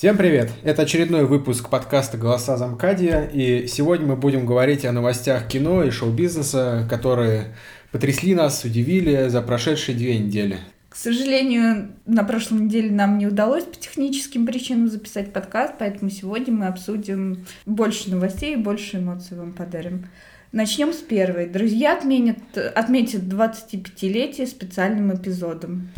Всем привет! Это очередной выпуск подкаста «Голоса Замкадия», и сегодня мы будем говорить о новостях кино и шоу-бизнеса, которые потрясли нас, удивили за прошедшие две недели. К сожалению, на прошлой неделе нам не удалось по техническим причинам записать подкаст, поэтому сегодня мы обсудим больше новостей и больше эмоций вам подарим. Начнем с первой. Друзья отменят, отметят 25-летие специальным эпизодом.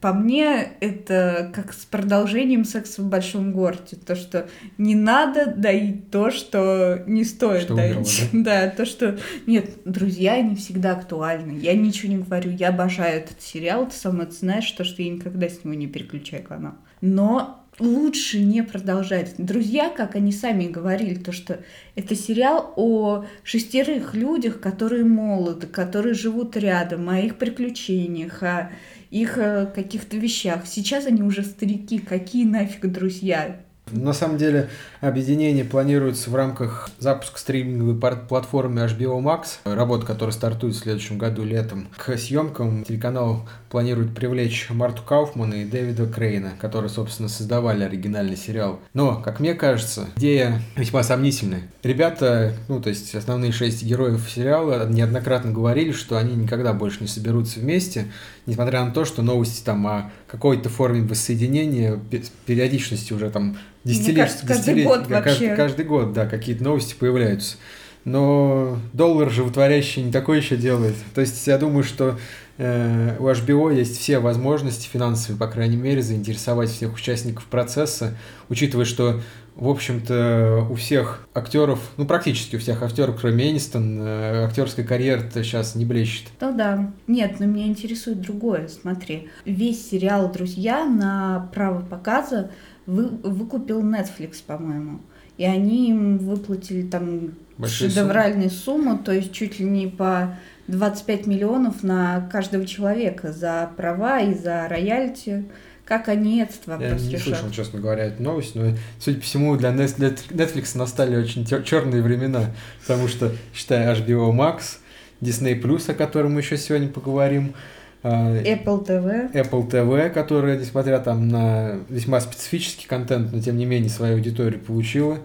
По мне, это как с продолжением секса в большом городе. То, что не надо доить то, что не стоит Что доить. умерло, да? то, что... Нет, друзья, они всегда актуальны. Я ничего не говорю, я обожаю этот сериал. Ты сама знаешь, то, что я никогда с него не переключаю канал. Но лучше не продолжать. Друзья, как они сами говорили, то, что это сериал о шестерых людях, которые молоды, которые живут рядом, о их приключениях, о их э, каких-то вещах. Сейчас они уже старики, какие нафиг друзья? На самом деле, объединение планируется в рамках запуска стриминговой платформы HBO Max, работа которая стартует в следующем году летом. К съемкам телеканал планирует привлечь Марту Кауфмана и Дэвида Крейна, которые, собственно, создавали оригинальный сериал. Но, как мне кажется, идея весьма сомнительная. Ребята, ну, то есть основные шесть героев сериала неоднократно говорили, что они никогда больше не соберутся вместе, несмотря на то, что новости там о какой-то форме воссоединения пе- с периодичностью уже там десятилетия, каждый год да, каждый, вообще. каждый год, да, какие-то новости появляются. Но доллар животворящий не такое еще делает. То есть я думаю, что у HBO есть все возможности финансовые, по крайней мере, заинтересовать всех участников процесса, учитывая, что в общем-то, у всех актеров, ну, практически у всех актеров, кроме Энистон, э, актерская карьера-то сейчас не блещет. Ну да. Нет, но меня интересует другое. Смотри, весь сериал «Друзья» на право показа вы, выкупил Netflix, по-моему. И они им выплатили там Большие шедевральную сумму, то есть чуть ли не по 25 миллионов на каждого человека за права и за роялти. Как они этот Я вопрос не решат? слышал, честно говоря, эту новость, но, судя по всему, для Netflix настали очень черные времена, потому что, считай, HBO Max, Disney+, Plus, о котором мы еще сегодня поговорим, а, Apple TV. Apple TV, которая, несмотря там на весьма специфический контент, но тем не менее свою аудиторию получила.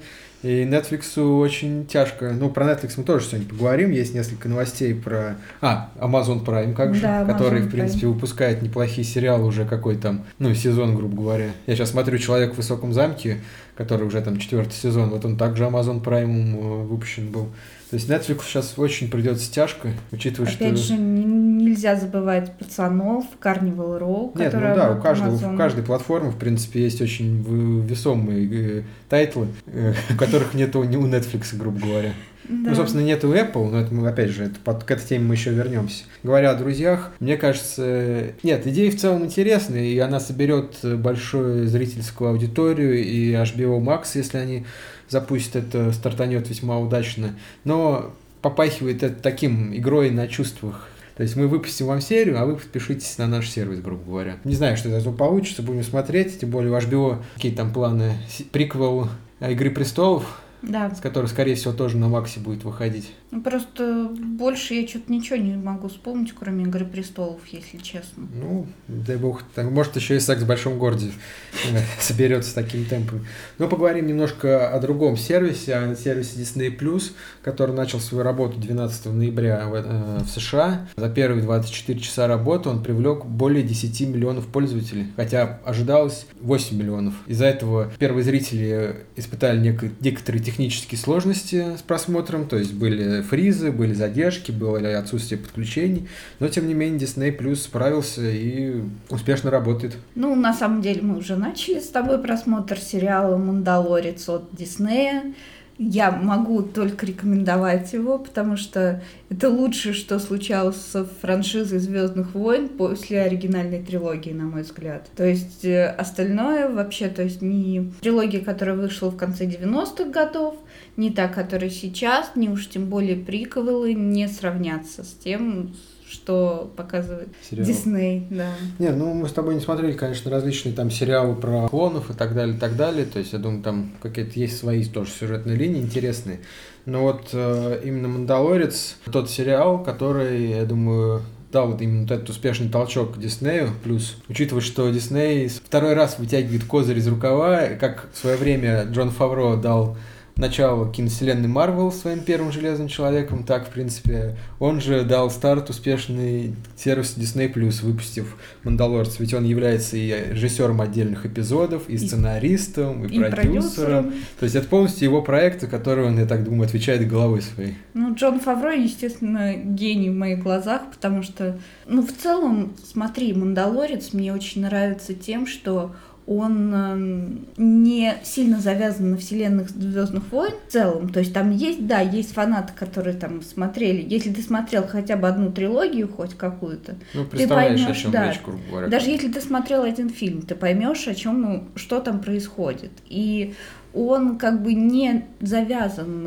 И Netflix очень тяжко. Ну, про Netflix мы тоже сегодня поговорим. Есть несколько новостей про... А, Amazon Prime, как же, Да, Amazon который, в Prime. принципе, выпускает неплохие сериалы уже какой там, ну, сезон, грубо говоря. Я сейчас смотрю «Человек в высоком замке», который уже там четвертый сезон. Вот он также Amazon Prime э, выпущен был. То есть Netflix сейчас очень придется тяжко, учитывая, Опять что... же, н- нельзя забывать пацанов, Carnival Row, Нет, ну да, у каждого, Amazon. у каждой платформы, в принципе, есть очень весомые э, title ы, э, которых нету ни у Netflix, грубо говоря. Да. Ну, собственно, нету Apple, но это мы, опять же, это под- к этой теме мы еще вернемся. Говоря о друзьях, мне кажется, нет, идея в целом интересная, и она соберет большую зрительскую аудиторию, и HBO Max, если они запустят это, стартанет весьма удачно. Но попахивает это таким игрой на чувствах. То есть мы выпустим вам серию, а вы подпишитесь на наш сервис, грубо говоря. Не знаю, что из этого получится, будем смотреть. Тем более у HBO какие там планы. Приквел э, «Игры престолов», Да. с которой, скорее всего, тоже на Максе будет выходить. Ну, Просто больше я что-то ничего не могу вспомнить, кроме «Игры престолов», если честно. Ну, дай бог, так, может, еще и секс в большом городе соберется таким темпом. Но поговорим немножко о другом сервисе, о сервисе Disney+, который начал свою работу 12 ноября в, э, в США. За первые 24 часа работы он привлек более 10 миллионов пользователей, хотя ожидалось 8 миллионов. Из-за этого первые зрители испытали неко- некоторые технические сложности с просмотром, то есть были фризы, были задержки, было отсутствие подключений, но тем не менее Disney Plus справился и успешно работает. Ну, на самом деле, мы уже начали с тобой просмотр сериала «Мандалорец» от Диснея. Я могу только рекомендовать его, потому что это лучшее, что случалось с франшизой Звездных войн после оригинальной трилогии, на мой взгляд. То есть э, остальное вообще, то есть не трилогия, которая вышла в конце 90-х годов, не та, которая сейчас, не уж тем более приквелы не сравнятся с тем, что показывает Сериал. Дисней, да. Не, ну мы с тобой не смотрели, конечно, различные там сериалы про клонов и так далее, и так далее. То есть я думаю, там какие-то есть свои тоже сюжетные линии интересные. Но вот э, именно «Мандалорец» тот сериал, который, я думаю, дал вот именно этот успешный толчок Диснею. Плюс, учитывая, что Дисней второй раз вытягивает козырь из рукава, как в свое время Джон Фавро дал начало киновселенной Марвел своим первым Железным Человеком, так, в принципе, он же дал старт успешный сервис Disney+, выпустив «Мандалорца», ведь он является и режиссером отдельных эпизодов, и сценаристом, и, и продюсером. продюсером. То есть это полностью его проекты, которые он, я так думаю, отвечает головой своей. Ну, Джон Фавро, естественно, гений в моих глазах, потому что, ну, в целом, смотри, «Мандалорец» мне очень нравится тем, что он эм, не сильно завязан на вселенных Звездных войн в целом. То есть там есть, да, есть фанаты, которые там смотрели. Если ты смотрел хотя бы одну трилогию, хоть какую-то, ну, ты поймешь, да, речь, говоря. Даже если ты смотрел один фильм, ты поймешь, о чем, ну, что там происходит. И он как бы не завязан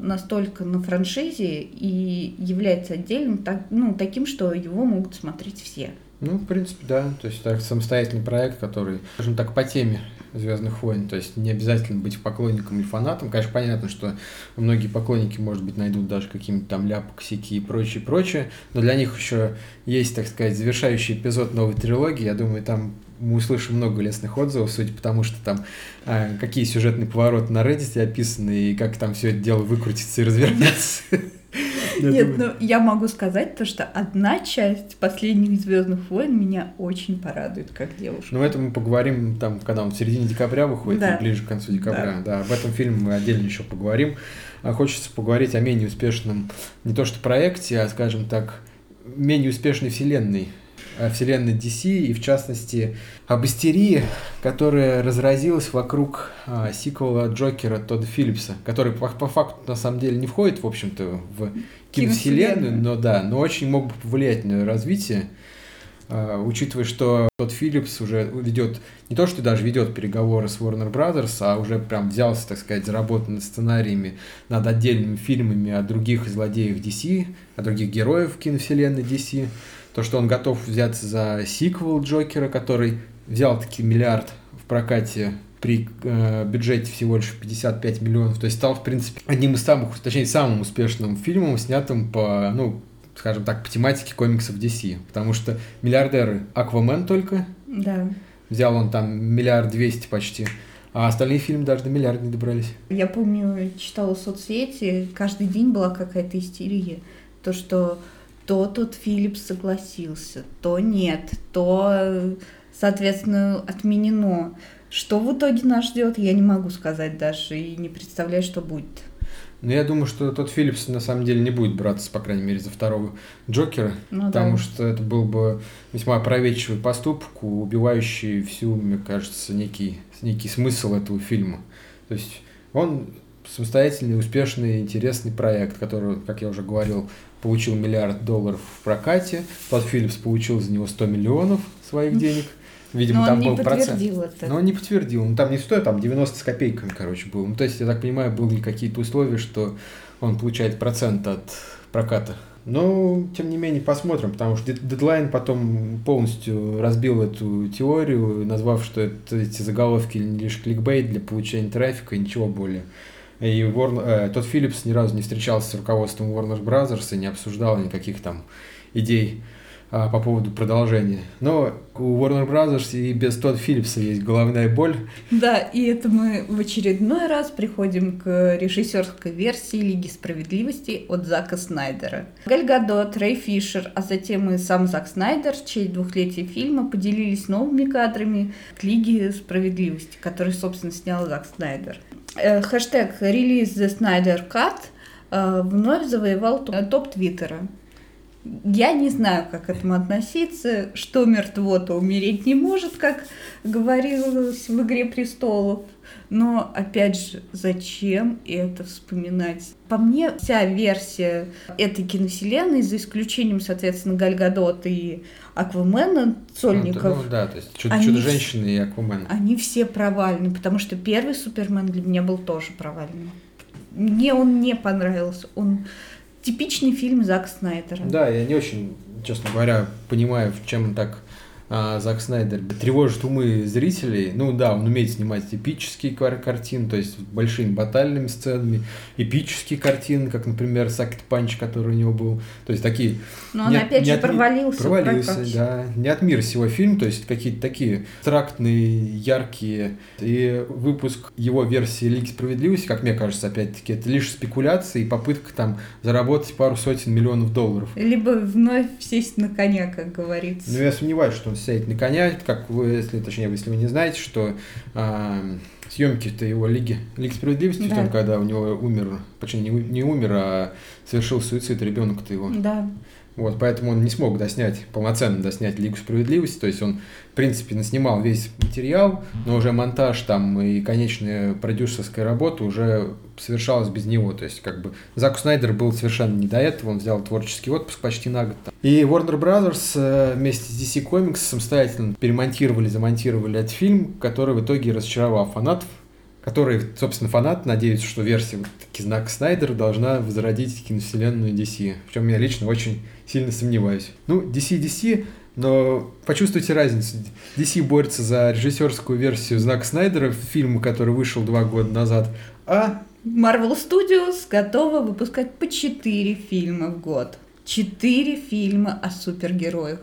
настолько на франшизе и является отдельным, так, ну, таким, что его могут смотреть все. Ну, в принципе, да. То есть так самостоятельный проект, который, скажем так, по теме Звездных войн. То есть не обязательно быть поклонником или фанатом. Конечно, понятно, что многие поклонники, может быть, найдут даже какие-нибудь там ляпы, косяки и прочее, прочее. Но для них еще есть, так сказать, завершающий эпизод новой трилогии. Я думаю, там мы услышим много лестных отзывов, судя по тому, что там а, какие сюжетные повороты на Reddit описаны, и как там все это дело выкрутится и развернется. Нет, ну я могу сказать то, что одна часть последних Звездных войн меня очень порадует, как девушка. Ну, это мы поговорим там, когда он в середине декабря выходит, да. ближе к концу декабря. Да. да, об этом фильме мы отдельно еще поговорим. А хочется поговорить о менее успешном не то что проекте, а, скажем так, менее успешной вселенной вселенной DC, и в частности об истерии, которая разразилась вокруг а, сиквела Джокера Тодда Филлипса, который по, по факту на самом деле не входит, в общем-то, в киновселенную, но да, но очень мог бы повлиять на развитие, а, учитывая, что тот Филлипс уже ведет, не то что даже ведет переговоры с Warner Brothers, а уже прям взялся, так сказать, заработать над сценариями, над отдельными фильмами о других злодеях DC, о других героев киновселенной DC, то, что он готов взяться за сиквел Джокера, который взял таки миллиард в прокате при э, бюджете всего лишь 55 миллионов, то есть стал, в принципе, одним из самых, точнее, самым успешным фильмом, снятым по, ну, скажем так, по тематике комиксов DC, потому что миллиардеры Аквамен только, да. взял он там миллиард двести почти, а остальные фильмы даже до миллиарда не добрались. Я помню, читала в соцсети, каждый день была какая-то истерия, то, что то тот Филипп согласился, то нет, то, соответственно, отменено. Что в итоге нас ждет, я не могу сказать даже и не представляю, что будет. Ну, я думаю, что тот Филлипс на самом деле не будет браться, по крайней мере, за второго Джокера, ну, потому да. что это был бы весьма опроветчивый поступок, убивающий всю, мне кажется, некий, некий смысл этого фильма. То есть он самостоятельный, успешный, интересный проект, который, как я уже говорил, получил миллиард долларов в прокате, Тот Филлипс получил за него 100 миллионов своих денег. Видимо, Но там был процент. Это. Но он не подтвердил. Ну, там не 100, там 90 с копейками, короче, был. Ну, то есть, я так понимаю, были какие-то условия, что он получает процент от проката. Но, тем не менее, посмотрим, потому что дедлайн потом полностью разбил эту теорию, назвав, что это, эти заголовки лишь кликбейт для получения трафика и ничего более. И Warner, э, тот Филлипс ни разу не встречался с руководством Warner Brothers и не обсуждал никаких там идей а, по поводу продолжения. Но у Warner Brothers и без Тодда Филлипса есть головная боль. Да, и это мы в очередной раз приходим к режиссерской версии Лиги Справедливости от Зака Снайдера. Галь Гадот, Рэй Фишер, а затем и сам Зак Снайдер, чей двухлетие фильма, поделились новыми кадрами к Лиге Справедливости, который, собственно, снял Зак Снайдер. Э, хэштег «Релиз The Snyder Cut» э, вновь завоевал топ Твиттера. Я не знаю, как к этому относиться, что мертво, то умереть не может, как говорилось в «Игре престолов». Но, опять же, зачем это вспоминать? По мне, вся версия этой киновселенной, за исключением, соответственно, Гальгадот и Аквамена, Сольников... Ну, ну да, то есть Чудо, они, Чудо-женщины и Аквамен. Они все провальны, потому что первый Супермен для меня был тоже провальным. Мне он не понравился. Он типичный фильм Зака Снайдера. Да, я не очень, честно говоря, понимаю, в чем так а, Зак Снайдер тревожит умы зрителей. Ну да, он умеет снимать эпические кар- картины, то есть большими батальными сценами, эпические картины, как, например, Сакет Панч, который у него был. То есть такие... Но он опять же от ми- провалился. Провалился, прокачки. да. Не от мира сего фильм, то есть какие-то такие трактные, яркие. И выпуск его версии Лиги Справедливости, как мне кажется, опять-таки, это лишь спекуляции и попытка там заработать пару сотен миллионов долларов. Либо вновь сесть на коня, как говорится. Но я сомневаюсь, что он сядет на коня, как вы, если, точнее, если вы не знаете, что а, съемки-то его Лиги, Лиги Справедливости, Да. том, когда у него умер, почти не, не умер, а совершил суицид ребенок-то его. Да. Вот, поэтому он не смог доснять, полноценно доснять Лигу Справедливости, то есть он, в принципе, наснимал весь материал, но уже монтаж там и конечная продюсерская работа уже совершалась без него, то есть как бы Заку Снайдер был совершенно не до этого, он взял творческий отпуск почти на год. там. И Warner Brothers э, вместе с DC Comics самостоятельно перемонтировали, замонтировали этот фильм, который в итоге разочаровал фанатов, которые, собственно, фанаты надеются, что версия вот Зака Снайдера должна возродить киновселенную DC, в чем я лично очень сильно сомневаюсь. Ну, DC DC, но почувствуйте разницу. DC борется за режиссерскую версию Знака Снайдера, фильма, который вышел два года назад, а Marvel Studios готова выпускать по 4 фильма в год. 4 фильма о супергероях.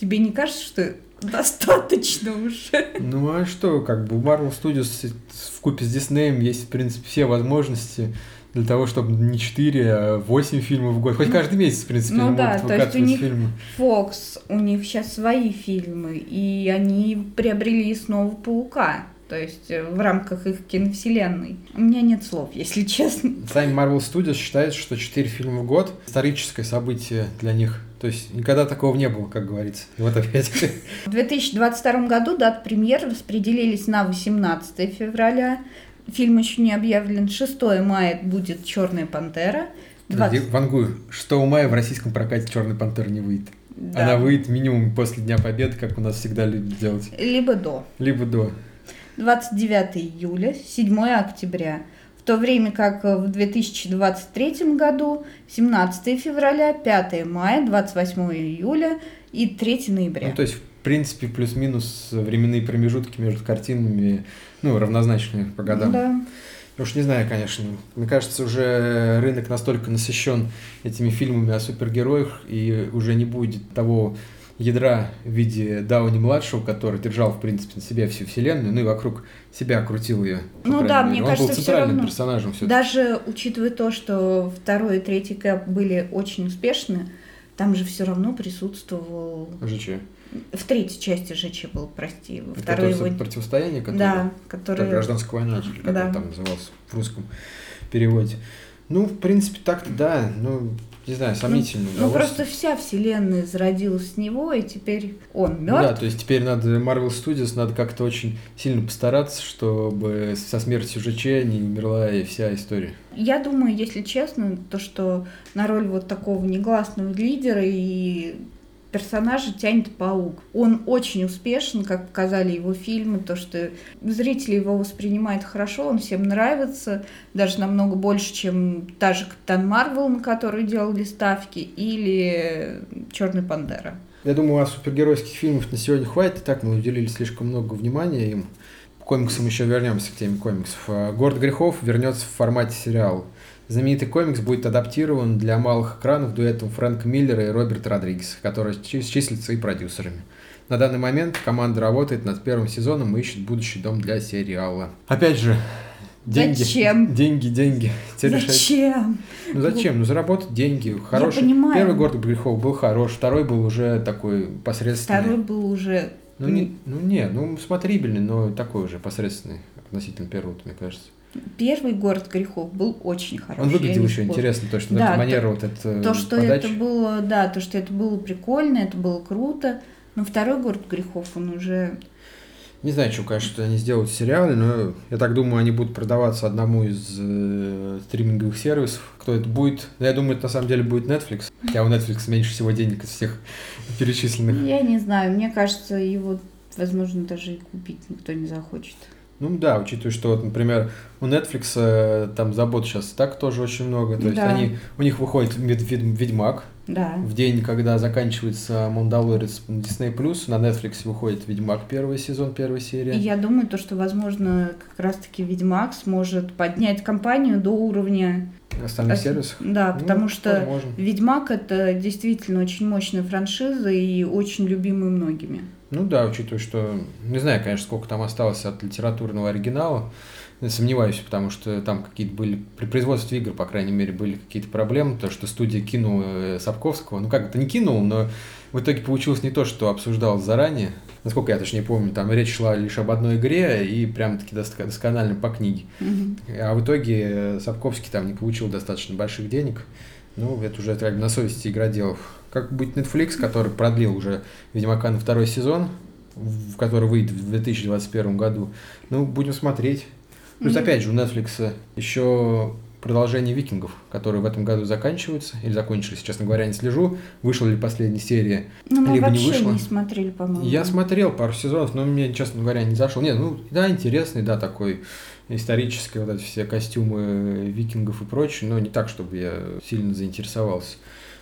Тебе не кажется, что достаточно уже? Ну а что, как бы у Marvel Studios в купе с Disney есть, в принципе, все возможности для того, чтобы не 4, а 8 фильмов в год. Хоть каждый месяц, в принципе, Ну они да, могут то есть у них- фильмы. Fox, у них сейчас свои фильмы, и они приобрели снова Паука. То есть э, в рамках их киновселенной. У меня нет слов, если честно. Сами Marvel Studios считают, что 4 фильма в год – историческое событие для них. То есть никогда такого не было, как говорится. И вот опять. В 2022 году дат премьер распределились на 18 февраля. Фильм еще не объявлен. 6 мая будет Черная пантера. 20 Вангую, 6 мая в российском прокате «Черный пантер» не выйдет. да. Она выйдет минимум после Дня Победы, как у нас всегда любят делать. Либо до. Либо до. 29 июля, 7 октября. То время как в 2023 году 17 февраля, 5 мая, 28 июля и 3 ноября. Ну, то есть, в принципе, плюс-минус временные промежутки между картинами, ну, равнозначные по годам. Да. Я уж не знаю, конечно. Мне кажется, уже рынок настолько насыщен этими фильмами о супергероях, и уже не будет того ядра в виде Дауни-младшего, который держал, в принципе, на себе всю вселенную, ну и вокруг себя крутил ее. Ну да, мне Он кажется, был центральным равно. персонажем все Даже учитывая то, что второй и третий кэп были очень успешны, там же все равно присутствовал... ЖЧ. В третьей части ЖЧ был, прости. Во Это второй то его... противостояние, которое... Да, Как который... гражданская война, как Да. он там назывался в русском переводе. Ну, в принципе, так-то да. Ну, не знаю, сомнительно. Ну просто вся вселенная зародилась с него, и теперь он Ну да, мертв. то есть теперь надо Marvel Studios надо как-то очень сильно постараться, чтобы со смертью ЖЧ не умерла и вся история. Я думаю, если честно, то что на роль вот такого негласного лидера и персонажа тянет паук. Он очень успешен, как показали его фильмы, то, что зрители его воспринимают хорошо, он всем нравится, даже намного больше, чем та же Капитан Марвел, на которую делали ставки, или Черный Пантера. Я думаю, а супергеройских фильмов на сегодня хватит, и так мы уделили слишком много внимания им. К комиксам еще вернемся к теме комиксов. Город грехов вернется в формате сериала. Знаменитый комикс будет адаптирован для малых экранов дуэтом Фрэнка Миллера и Роберта Родригеса, которые чи- числятся и продюсерами. На данный момент команда работает над первым сезоном и ищет будущий дом для сериала. Опять же, деньги. Зачем? Деньги, деньги. Решать- Зачем? Ну зачем? Ну заработать деньги. Хороший. понимаю. Первый город грехов был хорош, второй был уже такой посредственный. Второй был уже... Ну не, ну не, ну смотрибельный, но такой уже посредственный относительно первого, мне кажется. Первый город грехов был очень хороший. Он выглядел еще интересно, то, что Да, эта то- манера вот эта То, что подачи. это было, да, то, что это было прикольно, это было круто. Но второй город грехов, он уже... Не знаю, что, конечно, они сделают в сериале, но я так думаю, они будут продаваться одному из э, стриминговых сервисов. Кто это будет? Я думаю, это на самом деле будет Netflix. Хотя у Netflix меньше всего денег из всех перечисленных. Я не знаю, мне кажется, его, возможно, даже и купить никто не захочет. Ну да, учитывая, что, вот, например, у Netflix э, там забот сейчас так тоже очень много. То есть Да. они, у них выходит Вед- Вед- Ведьмак, Да. В день, когда заканчивается «Мандалорец» на Disney+, на Netflix выходит «Ведьмак» первый сезон, первая серия. И я думаю, то, что, возможно, как раз-таки «Ведьмак» сможет поднять компанию до уровня... Остальных сервисов? Да, Ну, потому что возможно. «Ведьмак» — это действительно очень мощная франшиза и очень любимая многими. Ну да, учитывая, что... Не знаю, конечно, сколько там осталось от литературного оригинала. Сомневаюсь, потому что там какие-то были... При производстве игр, по крайней мере, были какие-то проблемы. То, что студия кинула э, Сапковского. Ну как это не кинул, но в итоге получилось не то, что обсуждалось заранее. Насколько я точнее помню, там речь шла лишь об одной игре и прям-таки доск- досконально по книге. Мгм. А в итоге э, Сапковский там не получил достаточно больших денег. Ну, это уже как на совести игроделов. Как будет Netflix, который продлил уже Ведьмака на второй сезон, в который выйдет в 2021 году. Ну, будем смотреть. Плюс, Мгм. опять же, у Netflix еще продолжение «Викингов», которые в этом году заканчиваются, или закончились, честно говоря, не слежу. Вышла ли последняя серия? Ну, мы Либо не вообще вышло. не смотрели, по-моему. Я смотрел пару сезонов, но мне, честно говоря, не зашел. Нет, ну, да, интересный, да, такой исторический, вот эти все костюмы викингов и прочее, но не так, чтобы я сильно заинтересовался.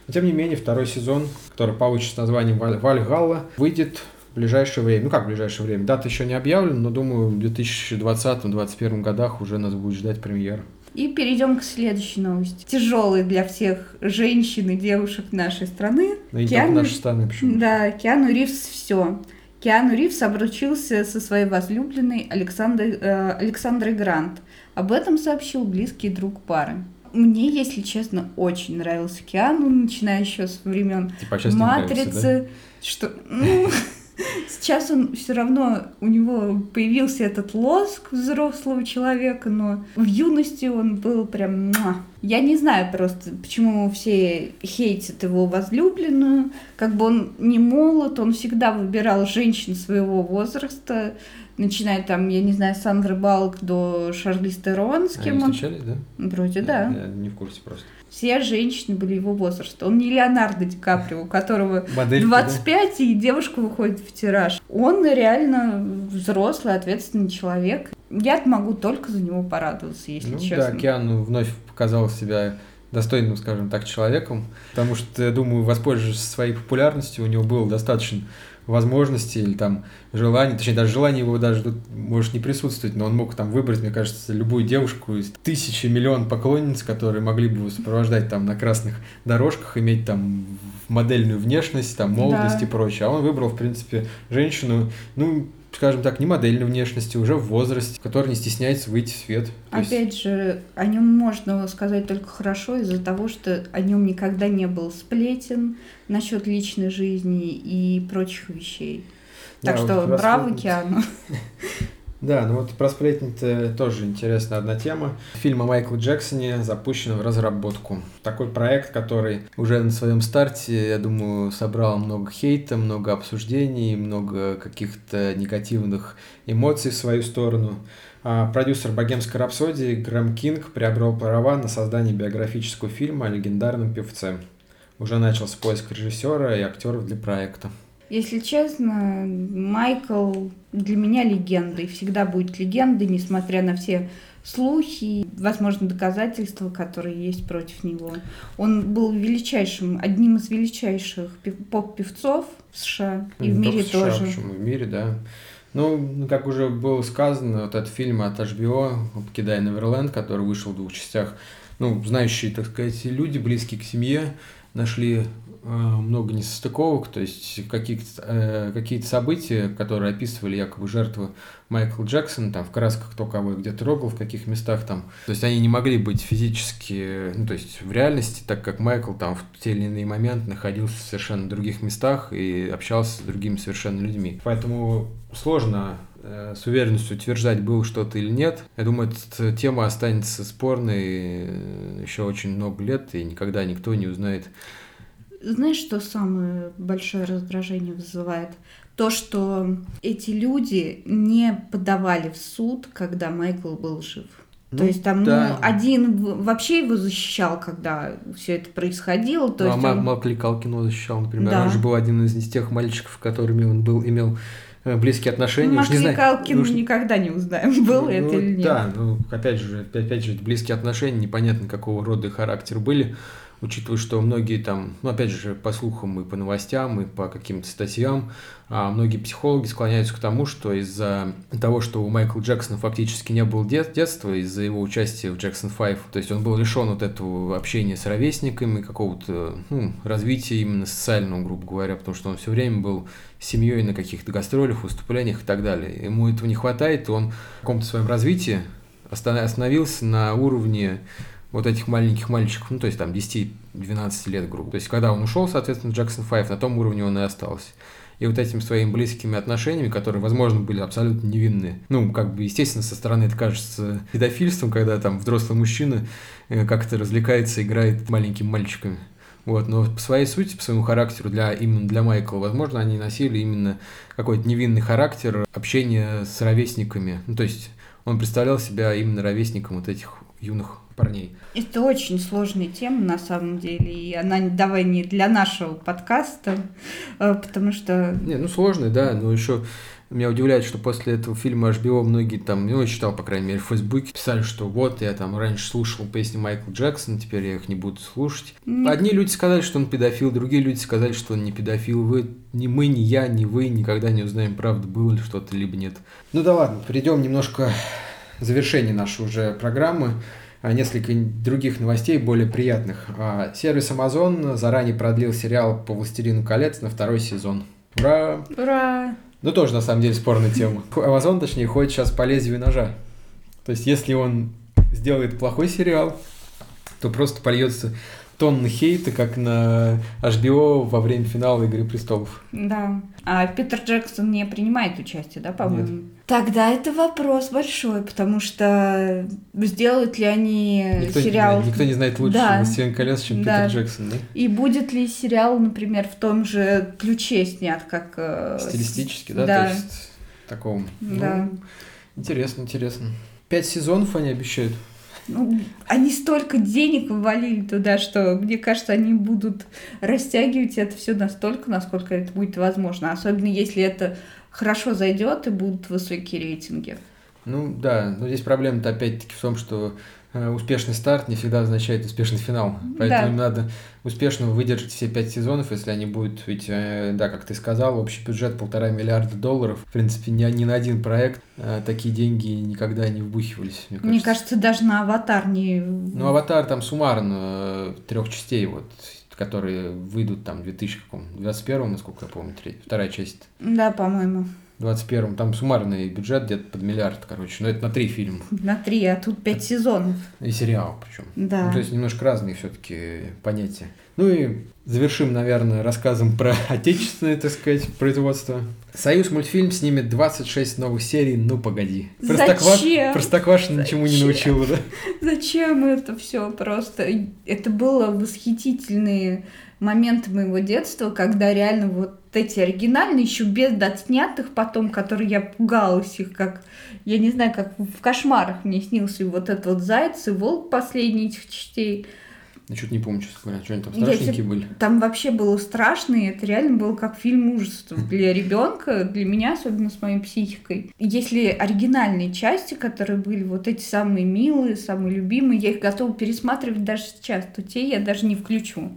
Но, тем не менее, второй сезон, который получит названием «Валь- «Вальгалла», выйдет в ближайшее время. Ну, как в ближайшее время? Дата еще не объявлена, но, думаю, в 2020-2021 годах уже нас будет ждать премьера. И перейдем к следующей новости. Тяжелой для всех женщин и девушек нашей страны. Да и Киану- нашей страны, почему? Да, Киану Ривз все. Киану Ривз обручился со своей возлюбленной Александрой, э, Александрой Грант. Об этом сообщил близкий друг пары. Мне, если честно, очень нравился Киану, начиная еще с времен Типа, а не нравится, да? Матрицы. Что, ну, сейчас он все равно, у него появился этот лоск взрослого человека, но в юности он был прям... Я не знаю просто, почему все хейтят его возлюбленную. Как бы он не молод, он всегда выбирал женщин своего возраста, начиная там, я не знаю, Сандры Балк до Шарлиз Терон, с Они кем он... встречались, да? Вроде да. Я не в курсе просто. Все женщины были его возраста. Он не Леонардо Ди Каприо, у которого Модель 25, и девушка выходит в тираж. Он реально взрослый, ответственный человек. Я могу только за него порадоваться, если ну, честно. Да, Киану вновь показал себя достойным, скажем так, человеком, потому что, я думаю, воспользовавшись своей популярностью, у него было достаточно возможностей или там желаний, точнее, даже желание его даже тут может не присутствовать, но он мог там выбрать, мне кажется, любую девушку из тысячи, миллион поклонниц, которые могли бы его сопровождать там на красных дорожках, иметь там модельную внешность, там молодость Да. и прочее. А он выбрал, в принципе, женщину, ну, скажем так, не модельной внешности, уже в возрасте, которая не стесняется выйти в свет. То есть- Опять же, о нем можно сказать только хорошо из-за того, что о нем никогда не был сплетен насчет личной жизни и прочих вещей. Так Да, что вот браво, Киану. Да, ну вот про сплетни тоже интересная одна тема. Фильм о Майкле Джексоне запущен в разработку. Такой проект, который уже на своем старте, я думаю, собрал много хейта, много обсуждений, много каких-то негативных эмоций в свою сторону. А продюсер «Богемской рапсодии» Грэм Кинг приобрел права на создание биографического фильма о легендарном певце. Уже начался поиск режиссера и актеров для проекта. Если честно, Майкл для меня легенда и всегда будет легендой, несмотря на все слухи и, возможно, доказательства, которые есть против него. Он был величайшим, одним из величайших пев- поп-певцов в США и в Не мире США, тоже. Почему в мире, да. Ну, ну, как уже было сказано, вот этот фильм от HBO «Покидая Неверленд», который вышел в двух частях, ну, знающие, так сказать, люди, близкие к семье, нашли э, много несостыковок, то есть какие-то э, какие события, которые описывали якобы жертвы Майкла Джексона, там в красках кто кого где трогал, в каких местах там. То есть они не могли быть физически, ну то есть в реальности, так как Майкл там в те или иные моменты находился в совершенно других местах и общался с другими совершенно людьми. Поэтому сложно э, с уверенностью утверждать, было что-то или нет. Я думаю, эта тема останется спорной э, еще очень много лет, и никогда никто не узнает. Знаешь, что самое большое раздражение вызывает? То, что эти люди не подавали в суд, когда Майкл был жив. То Ну, есть там да. ну, один вообще его защищал, когда все это происходило. То Ну, а есть Ма- он- Макли Калкин защищал, например. Да. Он же был один из, тех мальчиков, которыми он был, имел э, близкие отношения. Уж не знаю, Калкин уж никогда не узнаем, был Ну, это или нет. Да, ну, опять же, опять же, близкие отношения, непонятно какого рода и характер были учитывая, что многие там, ну, опять же, по слухам и по новостям, и по каким-то статьям, а многие психологи склоняются к тому, что из-за того, что у Майкла Джексона фактически не было дет детства, из-за его участия в Джексон 5, то есть он был лишен вот этого общения с ровесниками, какого-то ну, развития именно социального, грубо говоря, потому что он все время был семьей на каких-то гастролях, выступлениях и так далее. Ему этого не хватает, и он в каком-то своем развитии остановился на уровне вот этих маленьких мальчиков, ну, то есть там 10-12 лет, грубо. То есть, когда он ушел, соответственно, Джексон 5, на том уровне он и остался. И вот этими своими близкими отношениями, которые, возможно, были абсолютно невинные. Ну, как бы, естественно, со стороны это кажется педофильством, когда там взрослый мужчина э, как-то развлекается, играет маленькими мальчиками. Вот, но по своей сути, по своему характеру, для, именно для Майкла, возможно, они носили именно какой-то невинный характер общения с ровесниками. Ну, то есть он представлял себя именно ровесником вот этих юных парней. Это очень сложная тема на самом деле, и она давай не для нашего подкаста, э, потому что... Не, ну сложная, да, но еще меня удивляет, что после этого фильма HBO многие там, ну, я читал, по крайней мере, в Фейсбуке, писали, что вот, я там раньше слушал песни Майкла Джексона, теперь я их не буду слушать. Нет. Одни люди сказали, что он педофил, другие люди сказали, что он не педофил. Вы, ни мы, ни я, ни вы никогда не узнаем, правда, было ли что-то, либо нет. Ну да ладно, перейдем немножко завершение нашей уже программы. А, несколько других новостей, более приятных. А, сервис Amazon заранее продлил сериал по «Властелину колец» на второй сезон. Ура! Ура! Ну, тоже, на самом деле, спорная тема. Amazon, точнее, ходит сейчас по лезвию ножа. То есть, если он сделает плохой сериал, то просто польется тонны хейта, как на HBO во время финала «Игры престолов». Да. А Питер Джексон не принимает участие, да, по-моему? Нет. Тогда это вопрос большой, потому что сделают ли они никто сериал... Не, никто не знает лучше да. «Властелин колец», чем да. Питер Джексон, да? И будет ли сериал, например, в том же ключе снят, как... Э, Стилистически, да? да. То есть таком... Да. Ну, интересно, интересно. Пять сезонов они обещают. Ну, они столько денег ввалили туда, что, мне кажется, они будут растягивать это все настолько, насколько это будет возможно. Особенно если это хорошо зайдет и будут высокие рейтинги. Ну да, но здесь проблема-то опять-таки в том, что успешный старт не всегда означает успешный финал. Поэтому да. надо успешно выдержать все пять сезонов, если они будут, ведь, э, да, как ты сказал, общий бюджет полтора миллиарда долларов. В принципе, ни, ни на один проект э, такие деньги никогда не вбухивались. Мне кажется, мне кажется даже на «Аватар» не... Ну, «Аватар» там суммарно трех частей, вот, которые выйдут там в 2021, насколько я помню, третья, вторая часть. Да, по-моему. 21-м. Там суммарный бюджет где-то под миллиард, короче. Но это на три фильма. На три, а тут пять сезонов. И сериал причем. Да. Ну, то есть немножко разные все-таки понятия. Ну и завершим, наверное, рассказом про отечественное, так сказать, производство. Союз мультфильм снимет 26 новых серий «Ну, погоди». Простокваш... Зачем? Простоквашина ничему не научила, да? Зачем это все просто? Это было восхитительные моменты моего детства, когда реально вот эти оригинальные, еще без дотснятых потом, которые я пугалась их, как, я не знаю, как в кошмарах мне снился вот этот вот заяц и волк последний этих частей. Я что-то не помню, честно говоря, что они там страшненькие были. Там вообще было страшно, и это реально было как фильм ужасов для ребенка, для меня, особенно с моей психикой. Если оригинальные части, которые были вот эти самые милые, самые любимые, я их готова пересматривать даже сейчас, то те я даже не включу.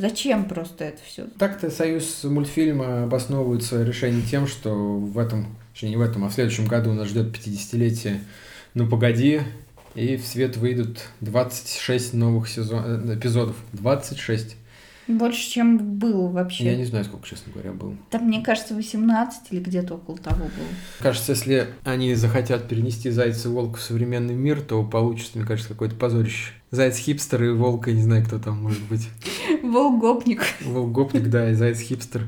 Зачем просто это все? Так-то Союз мультфильма обосновывает свое решение тем, что в этом, не в этом, а в следующем году нас ждет 50-летие «Ну погоди», и в свет выйдут 26 новых сезон... Э, эпизодов. 26. Больше, чем было вообще. Я не знаю, сколько, честно говоря, было. Там, мне кажется, 18 или где-то около того было. Кажется, если они захотят перенести Зайца и Волка в современный мир, то получится, мне кажется, какое-то позорище. Заяц-хипстер и Волк, я не знаю, кто там может быть. Волк-гопник. Волк-гопник, да, и Заяц-хипстер.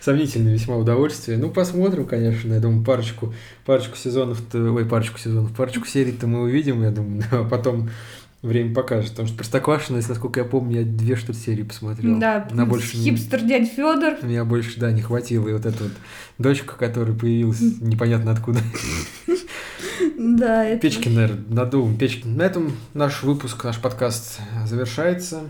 Сомнительное весьма удовольствие. Ну, посмотрим, конечно, я думаю, парочку, парочку сезонов, ой, парочку сезонов, парочку серий-то мы увидим, я думаю, а потом Время покажет, потому что Простоквашино, если насколько я помню, я две что-то серии посмотрел. Да, на больше хипстер дядь Федор. Меня больше, да, не хватило. И вот эта вот дочка, которая появилась непонятно откуда. Да, это... Печкин, наверное, надул. Печкин. На этом наш выпуск, наш подкаст завершается.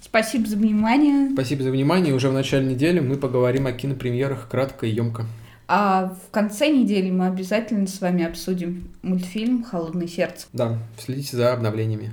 Спасибо за внимание. Спасибо за внимание. Уже в начале недели мы поговорим о кинопремьерах кратко и емко. А в конце недели мы обязательно с вами обсудим мультфильм «Холодное сердце». Да, следите за обновлениями.